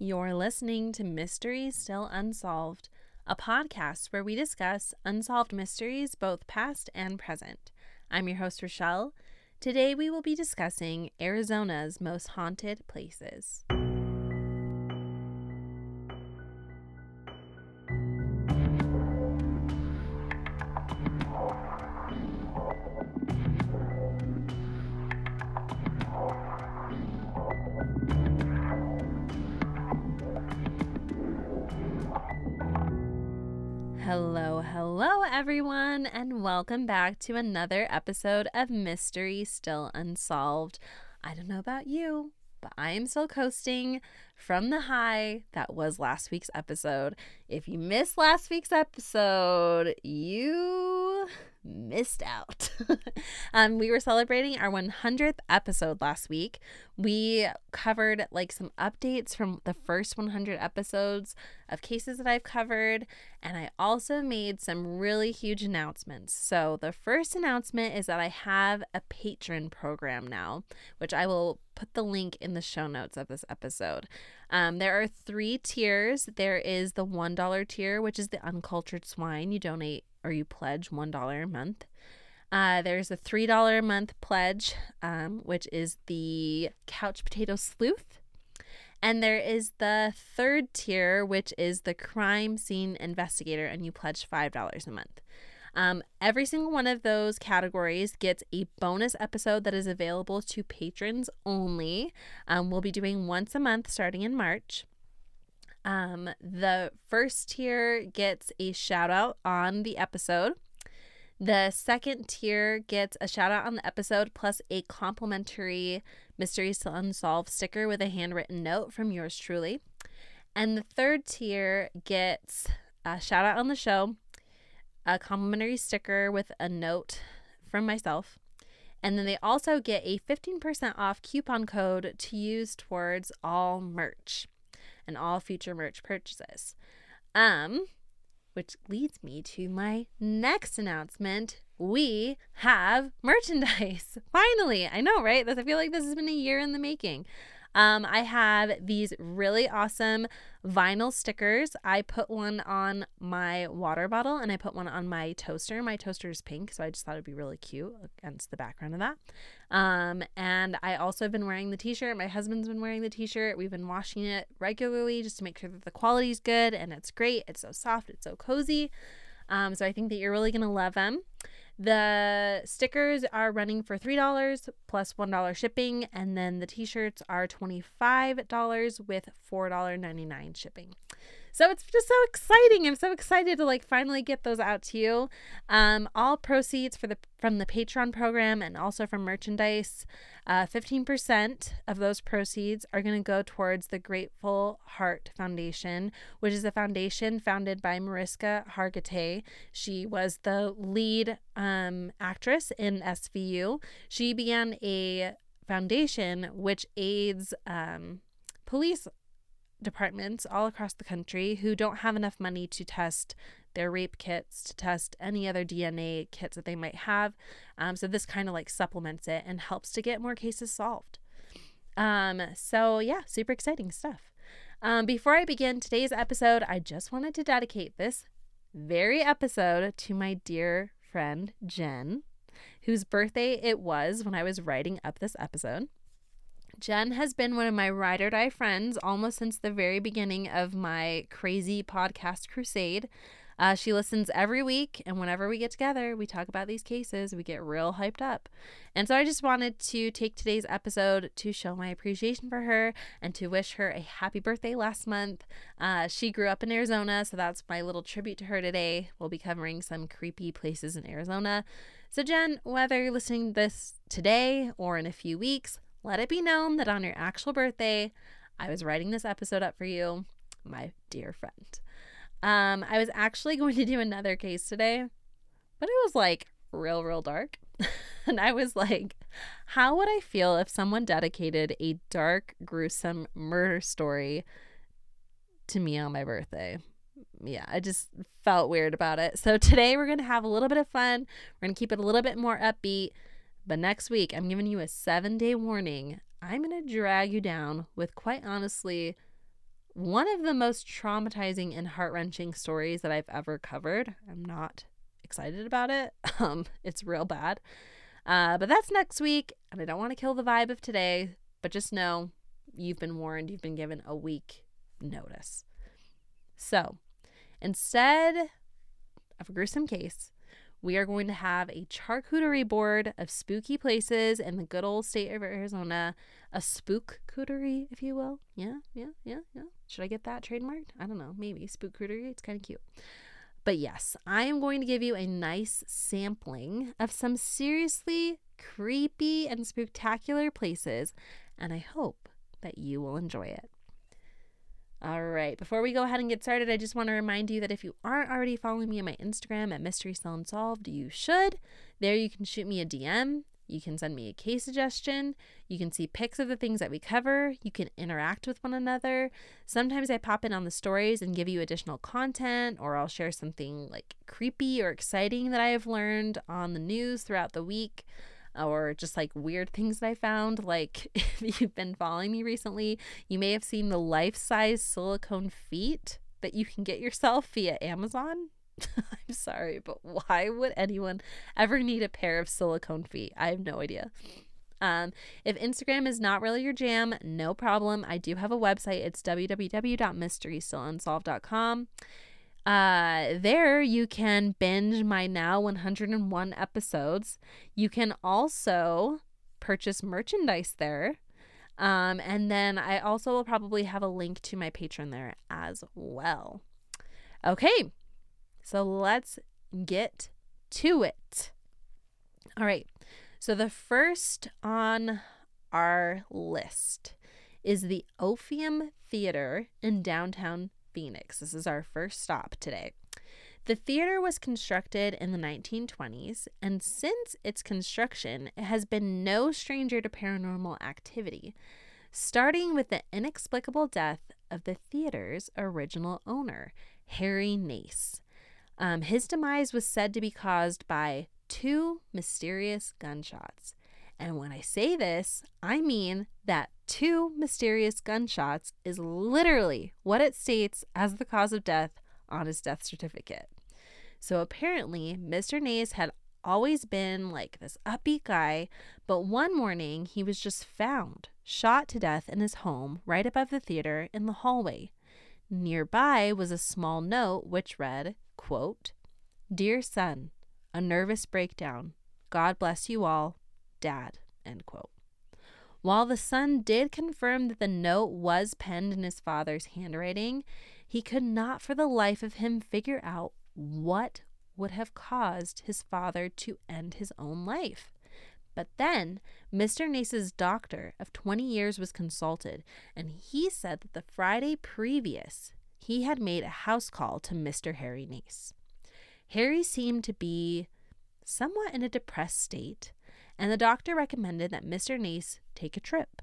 You're listening to Mysteries Still Unsolved, a podcast where we discuss unsolved mysteries, both past and present. I'm your host, Rochelle. Today we will be discussing Arizona's most haunted places. Everyone, and welcome back to another episode of Mystery Still Unsolved. I don't know about you, but I am still coasting from the high that was last week's episode. If you missed last week's episode, you missed out. um, we were celebrating our 100th episode last week. We covered like some updates from the first 100 episodes of cases that I've covered, and I also made some really huge announcements. So, the first announcement is that I have a Patreon program now, which I will put the link in the show notes of this episode. Um, there are three tiers. There is the $1 tier, which is the uncultured swine. You donate or you pledge $1 a month. Uh, there's a $3 a month pledge, um, which is the couch potato sleuth. And there is the third tier, which is the crime scene investigator, and you pledge $5 a month. Um, every single one of those categories gets a bonus episode that is available to patrons only. Um, we'll be doing once a month starting in March. Um, the first tier gets a shout out on the episode. The second tier gets a shout out on the episode plus a complimentary Mysteries to Unsolved sticker with a handwritten note from yours truly. And the third tier gets a shout out on the show, a complimentary sticker with a note from myself. And then they also get a 15% off coupon code to use towards all merch and all future merch purchases. Um, which leads me to my next announcement. We have merchandise. Finally, I know, right? This I feel like this has been a year in the making. Um, I have these really awesome vinyl stickers. I put one on my water bottle and I put one on my toaster. My toaster is pink, so I just thought it'd be really cute against the background of that. Um, and I also have been wearing the t shirt. My husband's been wearing the t shirt. We've been washing it regularly just to make sure that the quality is good and it's great. It's so soft, it's so cozy. Um, so I think that you're really going to love them. The stickers are running for $3 plus 1 shipping, and then the t shirts are $25 with $4.99 shipping. So it's just so exciting. I'm so excited to like finally get those out to you. Um, all proceeds for the from the Patreon program and also from merchandise, uh, 15% of those proceeds are going to go towards the Grateful Heart Foundation, which is a foundation founded by Mariska Hargitay. She was the lead um, actress in SVU. She began a foundation which aids um, police departments all across the country who don't have enough money to test their rape kits, to test any other DNA kits that they might have. Um, so this kind of like supplements it and helps to get more cases solved. Um, so yeah, super exciting stuff. Um, before I begin today's episode, I just wanted to dedicate this very episode to my dear friend Jen, whose birthday it was when I was writing up this episode. Jen has been one of my ride or die friends almost since the very beginning of my crazy podcast crusade. Uh, she listens every week, and whenever we get together, we talk about these cases. We get real hyped up. And so I just wanted to take today's episode to show my appreciation for her and to wish her a happy birthday last month. Uh, she grew up in Arizona, so that's my little tribute to her today. We'll be covering some creepy places in Arizona. So, Jen, whether you're listening to this today or in a few weeks, let it be known that on your actual birthday, I was writing this episode up for you, my dear friend. Um, I was actually going to do another case today, but it was like real, real dark. and I was like, how would I feel if someone dedicated a dark, gruesome murder story to me on my birthday? Yeah, I just felt weird about it. So today we're going to have a little bit of fun. We're going to keep it a little bit more upbeat. But next week, I'm giving you a seven day warning. I'm going to drag you down with quite honestly one of the most traumatizing and heart wrenching stories that I've ever covered. I'm not excited about it. Um, it's real bad. Uh, but that's next week, and I don't want to kill the vibe of today, but just know you've been warned, you've been given a week notice. So instead of a gruesome case, we are going to have a charcuterie board of spooky places in the good old state of Arizona. A spook cooterie, if you will. Yeah, yeah, yeah, yeah. Should I get that trademarked? I don't know. Maybe spook cooterie. It's kind of cute. But yes, I am going to give you a nice sampling of some seriously creepy and spectacular places, and I hope that you will enjoy it. All right, before we go ahead and get started, I just want to remind you that if you aren't already following me on my Instagram at Mystery Still Unsolved, you should. There you can shoot me a DM. You can send me a case suggestion. You can see pics of the things that we cover. You can interact with one another. Sometimes I pop in on the stories and give you additional content, or I'll share something like creepy or exciting that I have learned on the news throughout the week or just like weird things that I found. Like, if you've been following me recently, you may have seen the life size silicone feet that you can get yourself via Amazon. I'm sorry, but why would anyone ever need a pair of silicone feet? I have no idea. Um, if Instagram is not really your jam, no problem. I do have a website. It's www.mysterystillunsolved.com. Uh, there you can binge my now 101 episodes. You can also purchase merchandise there. Um, and then I also will probably have a link to my Patreon there as well. Okay, so let's get to it. All right, so the first on our list is the Orpheum Theater in downtown Phoenix. This is our first stop today. The theater was constructed in the 1920s, and since its construction, it has been no stranger to paranormal activity, starting with the inexplicable death of the theater's original owner, Harry Nace. Um, his demise was said to be caused by two mysterious gunshots. And when I say this, I mean that two mysterious gunshots is literally what it states as the cause of death on his death certificate. So apparently, Mr. Nace had always been like this upbeat guy, but one morning he was just found shot to death in his home right above the theater in the hallway. Nearby was a small note which read, quote, Dear son, a nervous breakdown. God bless you all. Dad. End quote. While the son did confirm that the note was penned in his father's handwriting, he could not for the life of him figure out what would have caused his father to end his own life. But then Mr. Nace's doctor of 20 years was consulted, and he said that the Friday previous, he had made a house call to Mr. Harry Nace. Harry seemed to be somewhat in a depressed state, and the doctor recommended that Mr. Nace take a trip.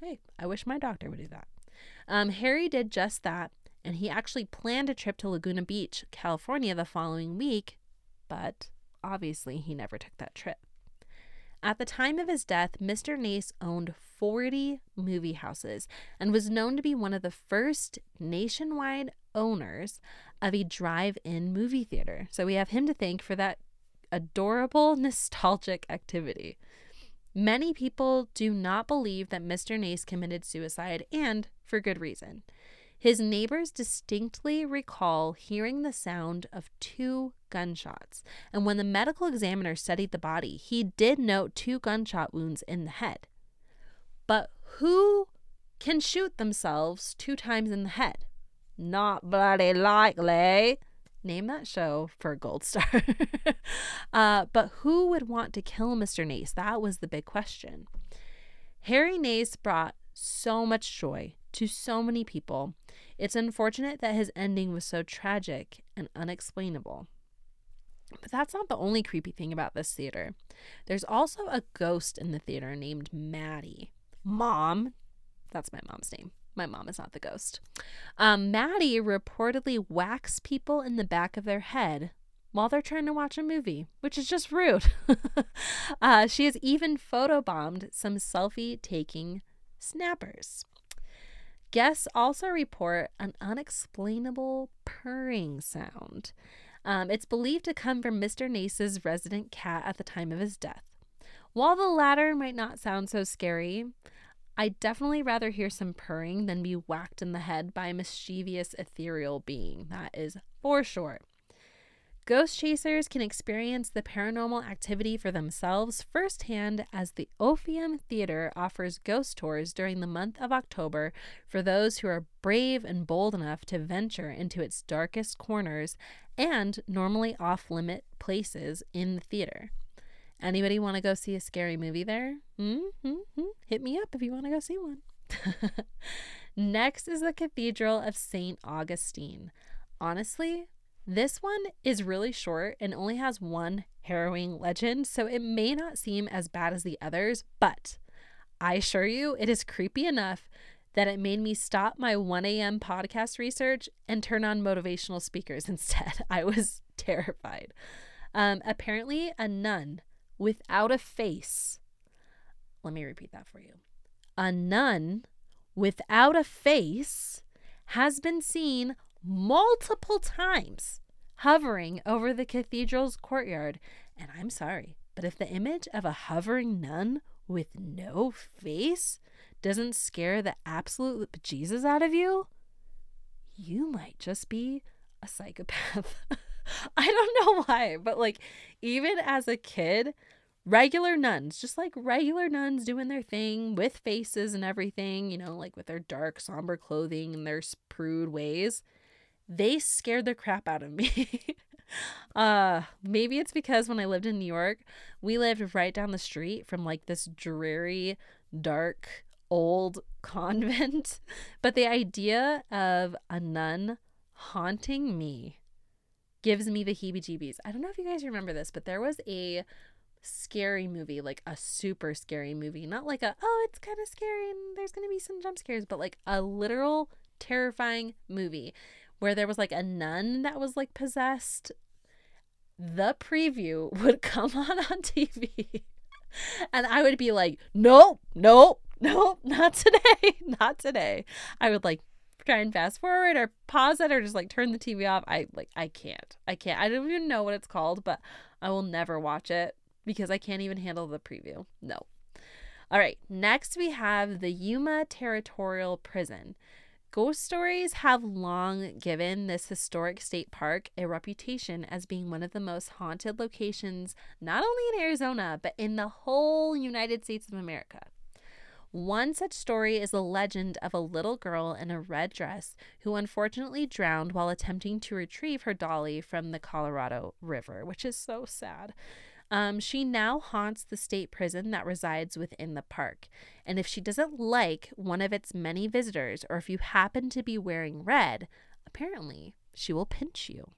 Hey, I wish my doctor would do that. Um, Harry did just that, and he actually planned a trip to Laguna Beach, California the following week, but obviously he never took that trip. At the time of his death, Mr. Nace owned 40 movie houses and was known to be one of the first nationwide owners of a drive in movie theater. So we have him to thank for that adorable, nostalgic activity. Many people do not believe that Mr. Nace committed suicide, and for good reason. His neighbors distinctly recall hearing the sound of two gunshots, and when the medical examiner studied the body, he did note two gunshot wounds in the head. But who can shoot themselves two times in the head? Not bloody likely. Name that show for a gold star. uh, but who would want to kill Mr. Nace? That was the big question. Harry Nace brought so much joy to so many people. It's unfortunate that his ending was so tragic and unexplainable. But that's not the only creepy thing about this theater. There's also a ghost in the theater named Maddie. Mom, that's my mom's name. My mom is not the ghost. Um, Maddie reportedly whacks people in the back of their head while they're trying to watch a movie, which is just rude. uh, she has even photobombed some selfie taking snappers. Guests also report an unexplainable purring sound. Um, it's believed to come from Mr. Nace's resident cat at the time of his death. While the latter might not sound so scary, I'd definitely rather hear some purring than be whacked in the head by a mischievous ethereal being. That is for sure. Ghost chasers can experience the paranormal activity for themselves firsthand as the Orpheum Theater offers ghost tours during the month of October for those who are brave and bold enough to venture into its darkest corners and normally off limit places in the theater. Anybody want to go see a scary movie there? Mm-hmm. Hit me up if you want to go see one. Next is the Cathedral of St. Augustine. Honestly, this one is really short and only has one harrowing legend, so it may not seem as bad as the others, but I assure you it is creepy enough that it made me stop my 1 a.m. podcast research and turn on motivational speakers instead. I was terrified. Um, apparently, a nun without a face. Let me repeat that for you. A nun without a face has been seen multiple times hovering over the cathedral's courtyard. And I'm sorry, but if the image of a hovering nun with no face doesn't scare the absolute Jesus out of you, you might just be a psychopath. I don't know why, but like, even as a kid, regular nuns, just like regular nuns doing their thing with faces and everything, you know, like with their dark, somber clothing and their prude ways they scared the crap out of me. uh maybe it's because when I lived in New York, we lived right down the street from like this dreary, dark, old convent. But the idea of a nun haunting me gives me the heebie jeebies. I don't know if you guys remember this, but there was a scary movie, like a super scary movie. Not like a, oh, it's kind of scary and there's going to be some jump scares, but like a literal terrifying movie where there was like a nun that was like possessed, the preview would come on on TV. and I would be like, nope, nope, nope, not today, not today. I would like try and fast forward or pause it or just like turn the TV off. I like, I can't. I can't. I don't even know what it's called, but I will never watch it because I can't even handle the preview. No. All right, next we have the Yuma Territorial Prison. Ghost stories have long given this historic state park a reputation as being one of the most haunted locations, not only in Arizona, but in the whole United States of America. One such story is the legend of a little girl in a red dress who unfortunately drowned while attempting to retrieve her dolly from the Colorado River, which is so sad. Um, she now haunts the state prison that resides within the park. And if she doesn't like one of its many visitors, or if you happen to be wearing red, apparently she will pinch you.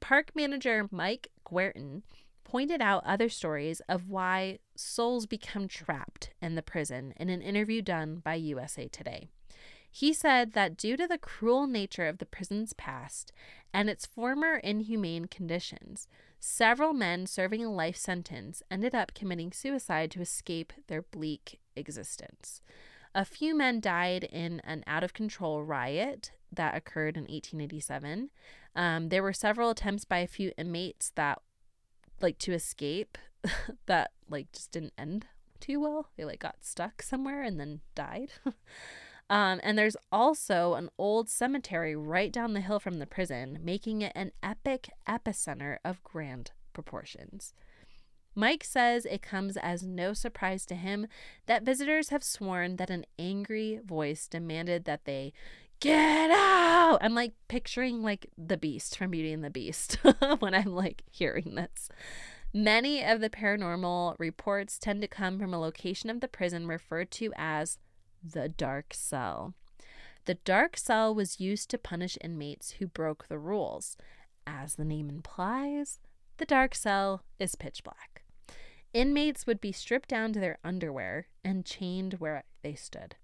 Park manager Mike Guertin pointed out other stories of why souls become trapped in the prison in an interview done by USA Today. He said that due to the cruel nature of the prison's past and its former inhumane conditions, several men serving a life sentence ended up committing suicide to escape their bleak existence. A few men died in an out of control riot that occurred in 1887. Um, there were several attempts by a few inmates that, like, to escape that, like, just didn't end too well. They, like, got stuck somewhere and then died. Um, and there's also an old cemetery right down the hill from the prison, making it an epic epicenter of grand proportions. Mike says it comes as no surprise to him that visitors have sworn that an angry voice demanded that they get out. I'm like picturing like the beast from Beauty and the Beast when I'm like hearing this. Many of the paranormal reports tend to come from a location of the prison referred to as the dark cell. The dark cell was used to punish inmates who broke the rules. As the name implies, the dark cell is pitch black. Inmates would be stripped down to their underwear and chained where they stood.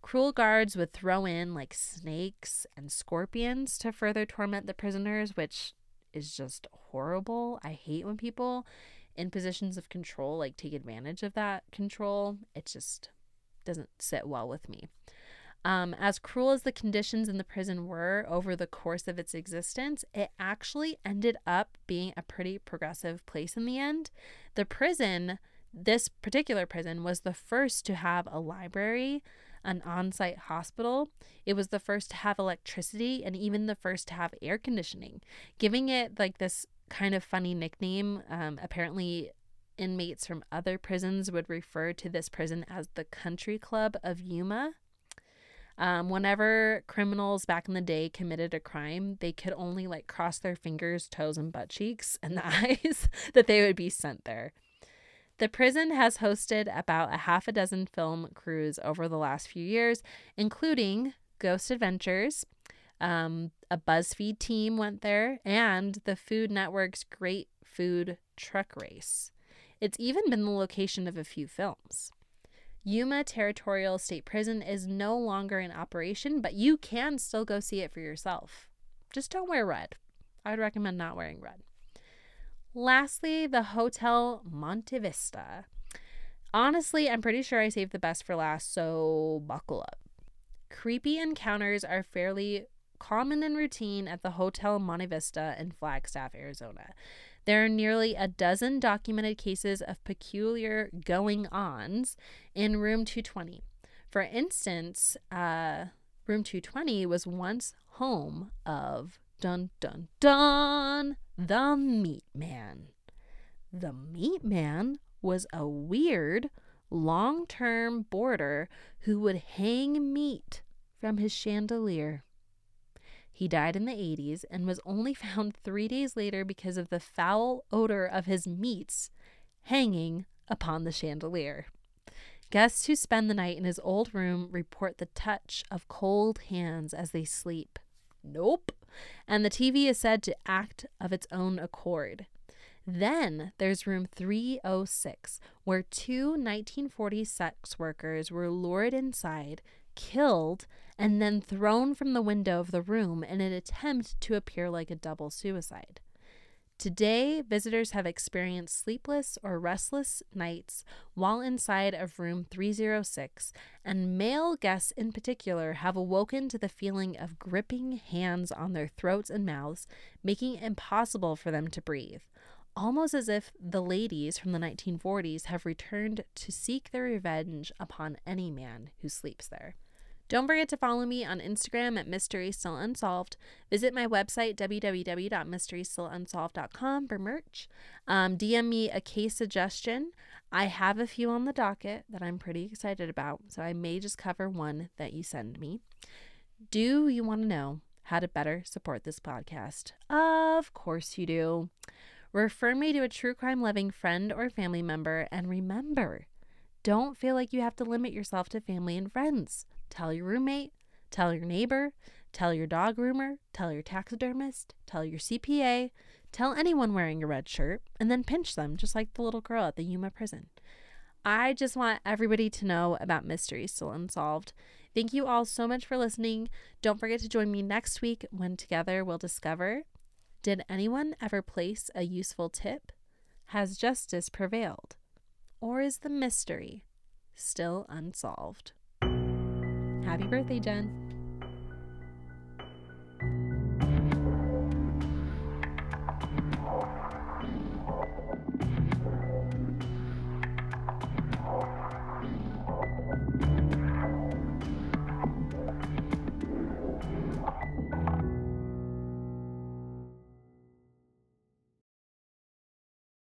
Cruel guards would throw in like snakes and scorpions to further torment the prisoners, which is just horrible. I hate when people in positions of control like take advantage of that control. It just doesn't sit well with me. Um, as cruel as the conditions in the prison were over the course of its existence, it actually ended up being a pretty progressive place in the end. The prison, this particular prison, was the first to have a library, an on site hospital. It was the first to have electricity and even the first to have air conditioning, giving it like this kind of funny nickname. Um, apparently, inmates from other prisons would refer to this prison as the Country Club of Yuma. Um, whenever criminals back in the day committed a crime, they could only like cross their fingers, toes, and butt cheeks and the eyes that they would be sent there. The prison has hosted about a half a dozen film crews over the last few years, including Ghost Adventures. Um, a BuzzFeed team went there, and the Food Network's Great Food Truck Race. It's even been the location of a few films. Yuma Territorial State Prison is no longer in operation, but you can still go see it for yourself. Just don't wear red. I would recommend not wearing red. Lastly, the Hotel Monte Vista. Honestly, I'm pretty sure I saved the best for last, so buckle up. Creepy encounters are fairly common and routine at the Hotel Monte Vista in Flagstaff, Arizona. There are nearly a dozen documented cases of peculiar going ons in room 220. For instance, uh, room 220 was once home of dun dun dun the meat man. The meat man was a weird, long term boarder who would hang meat from his chandelier. He died in the 80s and was only found three days later because of the foul odor of his meats hanging upon the chandelier. Guests who spend the night in his old room report the touch of cold hands as they sleep. Nope. And the TV is said to act of its own accord. Then there's room 306, where two 1940s sex workers were lured inside, killed, and then thrown from the window of the room in an attempt to appear like a double suicide. Today, visitors have experienced sleepless or restless nights while inside of room 306, and male guests in particular have awoken to the feeling of gripping hands on their throats and mouths, making it impossible for them to breathe. Almost as if the ladies from the 1940s have returned to seek their revenge upon any man who sleeps there. Don't forget to follow me on Instagram at Mystery Still Unsolved. Visit my website, www.mysterystillunsolved.com, for merch. Um, DM me a case suggestion. I have a few on the docket that I'm pretty excited about, so I may just cover one that you send me. Do you want to know how to better support this podcast? Of course you do. Refer me to a true crime loving friend or family member, and remember, don't feel like you have to limit yourself to family and friends. Tell your roommate, tell your neighbor, tell your dog groomer, tell your taxidermist, tell your CPA, tell anyone wearing a red shirt, and then pinch them, just like the little girl at the Yuma prison. I just want everybody to know about Mysteries Still Unsolved. Thank you all so much for listening. Don't forget to join me next week when together we'll discover did anyone ever place a useful tip? Has justice prevailed? Or is the mystery still unsolved? Happy birthday, Jen.